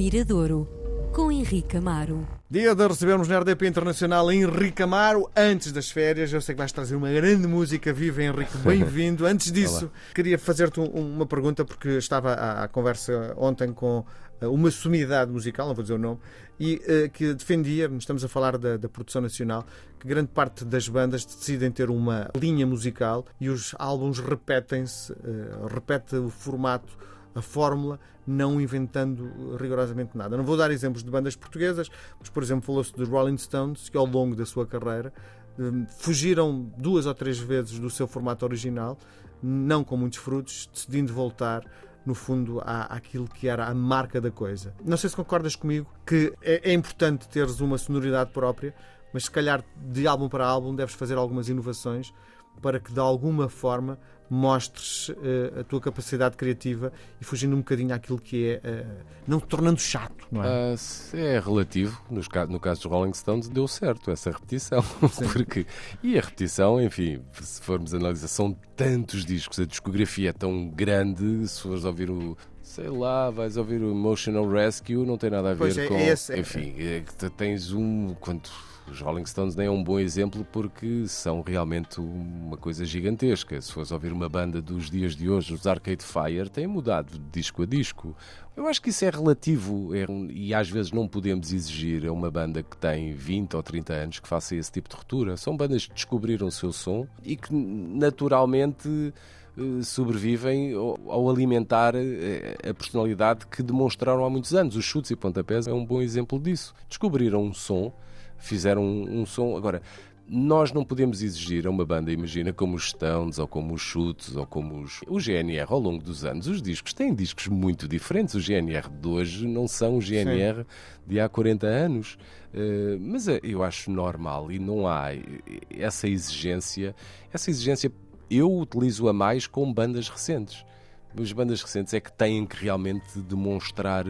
Miradouro, com Henrique Amaro. Dia de recebermos na RDP Internacional Henrique Amaro antes das férias. Eu sei que vais trazer uma grande música viva, Henrique. Bem-vindo. Antes disso, Olá. queria fazer-te uma pergunta, porque estava à, conversa ontem com eh, uma sumidade musical, não vou dizer o nome, e uh, que defendia, estamos a falar da, da, produção nacional, que grande parte das bandas decidem ter uma linha musical e os álbuns repetem-se, uh, repete o formato a fórmula, não inventando rigorosamente nada. Não vou dar exemplos de bandas portuguesas, mas, por exemplo, falou-se dos Rolling Stones, que ao longo da sua carreira hum, fugiram duas ou três vezes do seu formato original, não com muitos frutos, decidindo voltar no fundo, à, àquilo que era a marca da coisa. Não sei se concordas comigo que é, é importante teres uma sonoridade própria, mas se calhar de álbum para álbum deves fazer algumas inovações para que de alguma forma mostres uh, a tua capacidade criativa e fugindo um bocadinho àquilo que é, uh, não te tornando chato, não é? Uh, é relativo. Nos, no caso dos Rolling Stones, deu certo essa repetição. Porque, e a repetição, enfim, se formos analisar, são tantos discos, a discografia é tão grande. Se fores ouvir o, sei lá, vais ouvir o Emotional Rescue, não tem nada a ver pois é, com. É esse, enfim, é, tens um. Quanto, os Rolling Stones nem é um bom exemplo porque são realmente uma coisa gigantesca. Se fores ouvir uma banda dos dias de hoje, os Arcade Fire, têm mudado de disco a disco. Eu acho que isso é relativo é, e às vezes não podemos exigir a uma banda que tem 20 ou 30 anos que faça esse tipo de ruptura. São bandas que descobriram o seu som e que naturalmente eh, sobrevivem ao alimentar eh, a personalidade que demonstraram há muitos anos. Os chutes e pontapés é um bom exemplo disso. Descobriram um som fizeram um, um som. Agora, nós não podemos exigir a uma banda, imagina, como os Stones, ou como os Chutes, ou como os... o GNR ao longo dos anos. Os discos têm discos muito diferentes. O GNR de hoje não são o GNR Sim. de há 40 anos. Uh, mas eh, eu acho normal e não há essa exigência. Essa exigência eu utilizo-a mais com bandas recentes as bandas recentes é que têm que realmente demonstrar.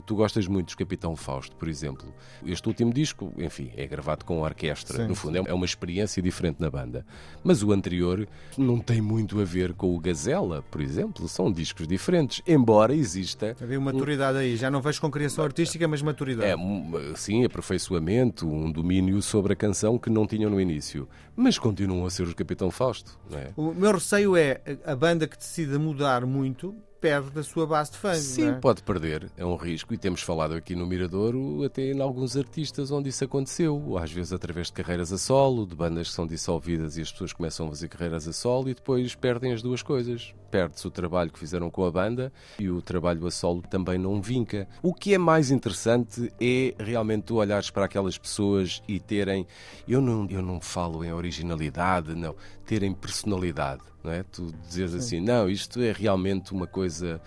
Tu gostas muito dos Capitão Fausto, por exemplo. Este último disco, enfim, é gravado com orquestra. Sim, no fundo, é uma experiência diferente na banda. Mas o anterior não tem muito a ver com o Gazela, por exemplo. São discos diferentes, embora exista. Havia maturidade aí. Já não vejo com criação artística, mas maturidade. É, sim, aperfeiçoamento, um domínio sobre a canção que não tinham no início. Mas continuam a ser os Capitão Fausto. É? O meu receio é a banda que decida mudar muito perde da sua base de fãs. Sim, é? pode perder, é um risco. E temos falado aqui no Miradouro até em alguns artistas onde isso aconteceu. Às vezes através de carreiras a solo, de bandas que são dissolvidas e as pessoas começam a fazer carreiras a solo e depois perdem as duas coisas. Perde-se o trabalho que fizeram com a banda e o trabalho a solo também não vinca. O que é mais interessante é realmente tu olhares para aquelas pessoas e terem. Eu não, eu não falo em originalidade, não. Terem personalidade não é? Tu dizes assim, não, isto é realmente uma coisa.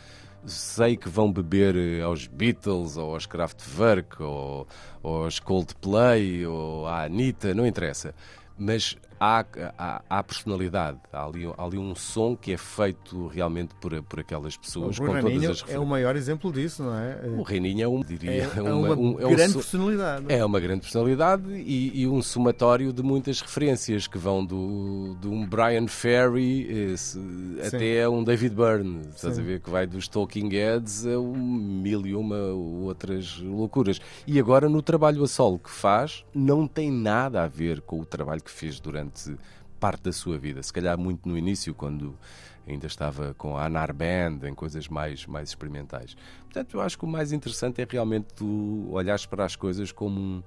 Sei que vão beber eh, aos Beatles, ou aos Kraftwerk, ou, ou aos Coldplay, ou à Anitta, não interessa. Mas há, há, há personalidade, há ali, há ali, um som que é feito realmente por, por aquelas pessoas. O Reininho as é o maior exemplo disso, não é? O Reininho é um, diria, é, uma, uma um, é grande um, personalidade. É uma grande personalidade e, e, um somatório de muitas referências que vão do, do um Brian Ferry esse, até um David Byrne. Estás Sim. a ver que vai dos Talking Heads a um mil e uma outras loucuras. E agora no trabalho a solo que faz, não tem nada a ver com o trabalho que fez durante durante parte da sua vida, se calhar muito no início, quando ainda estava com a Anar Band, em coisas mais, mais experimentais. Portanto, eu acho que o mais interessante é realmente tu olhares para as coisas como um,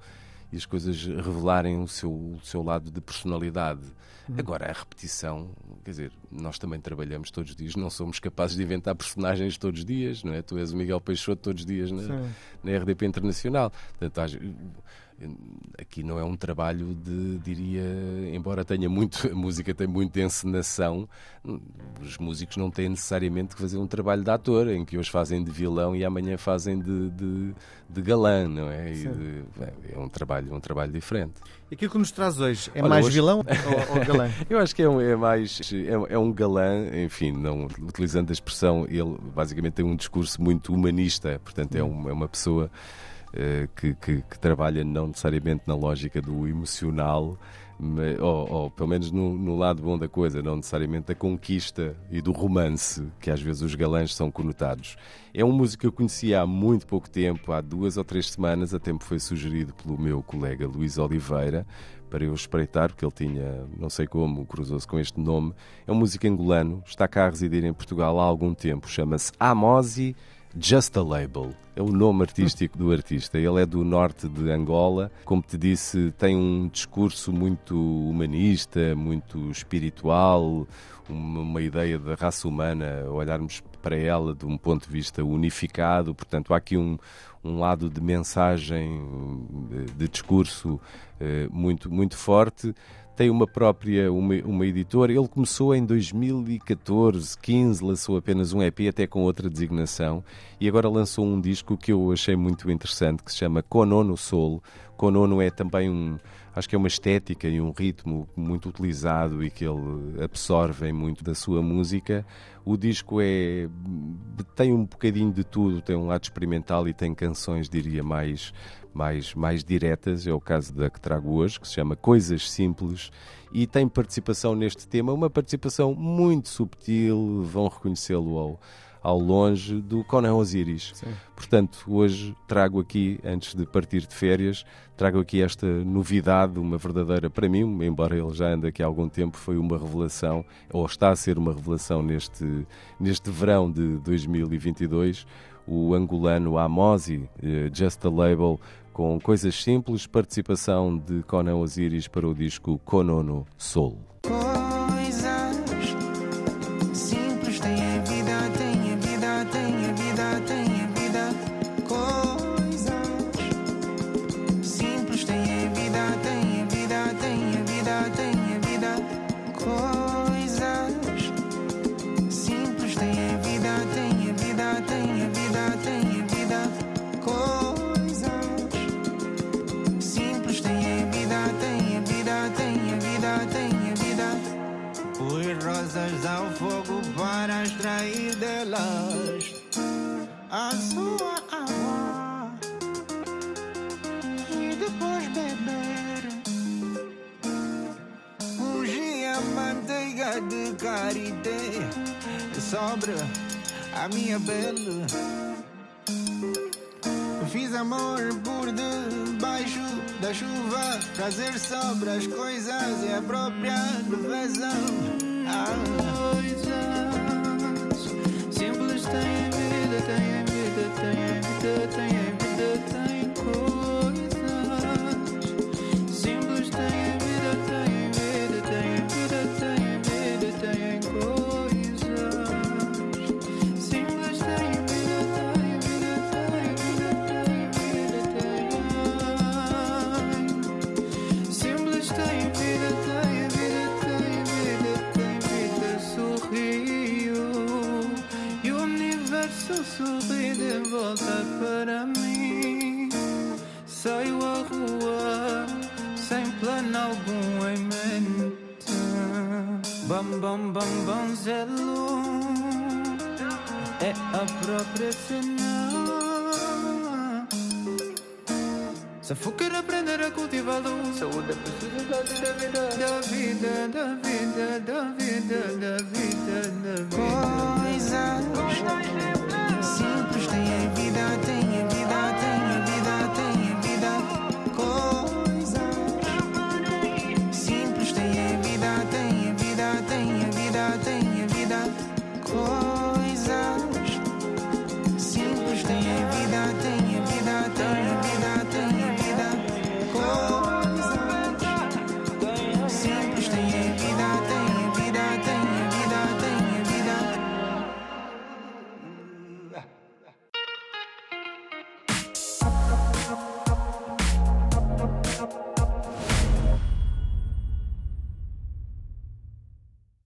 e as coisas revelarem o seu, o seu lado de personalidade. Uhum. Agora, a repetição, quer dizer, nós também trabalhamos todos os dias, não somos capazes de inventar personagens todos os dias, não é? Tu és o Miguel Peixoto todos os dias na, na RDP Internacional. Portanto, aqui não é um trabalho de, diria, embora tenha muito, a música tem muita encenação, os músicos não têm necessariamente que fazer um trabalho de ator, em que hoje fazem de vilão e amanhã fazem de, de, de galã, não é? De, é um trabalho, um trabalho diferente. E aquilo que nos traz hoje é Olha, mais hoje... vilão ou, ou, galã? Eu acho que é, um, é mais é, é, um galã, enfim, não utilizando a expressão, ele basicamente tem um discurso muito humanista, portanto é, um, é uma pessoa que, que, que, trabalha não necessariamente na lógica do emocional, ou, ou, pelo menos no, no, lado bom da coisa, não necessariamente da conquista e do romance, que às vezes os galãs são conotados. É um músico que eu conhecia há muito pouco tempo, há duas ou três semanas, a tempo foi sugerido pelo meu colega Luís Oliveira, para eu espreitar, porque ele tinha, não sei como, cruzou-se com este nome. É um músico angolano, está cá a residir em Portugal há algum tempo, chama-se Amosi Just a Label. É o nome artístico do artista. Ele é do norte de Angola. Como te disse, tem um discurso muito humanista, muito espiritual, uma, ideia da raça humana, olharmos para ela de um ponto de vista unificado. Portanto, há aqui um, um lado de mensagem, de discurso eh, muito, muito forte tem uma própria uma, uma editora. Ele começou em 2014, 15, lançou apenas um EP, até com outra designação, e agora lançou um disco que eu achei muito interessante, que se chama Conono Soul. Conono é também um, acho que é uma estética e um ritmo muito utilizado e que ele absorve muito da sua música. O disco é tem um bocadinho de tudo, tem um lado experimental e tem canções, diria, mais mais, mais diretas, é o caso da que trago hoje, que se chama Coisas Simples, e tem participação neste tema, uma participação muito subtil, vão reconhecê-lo ao, ao longe, do Conan Osiris. Sim. Portanto, hoje trago aqui, antes de partir de férias, trago aqui esta novidade, uma verdadeira, para mim, embora ele já ande aqui há algum tempo, foi uma revelação, ou está a ser uma revelação neste, neste verão de 2022, o angolano Amosi, eh, Just a Label, com coisas simples, participação de Conan Osiris para o disco Konono Soul. De karité sobre a minha pele. Fiz amor por debaixo da chuva, prazer sobre as coisas e a própria leveza. Ah. Universo sorriu volta para mim. Saio à rua sem plano algum em mente. Bam, bam, bam, banzelo é a própria cena. Se for quer aprender a cultivá-lo, saúde é preciso da vida, da vida, da vida, da vida, da vida, da vida. Coisas simples tem a vida tem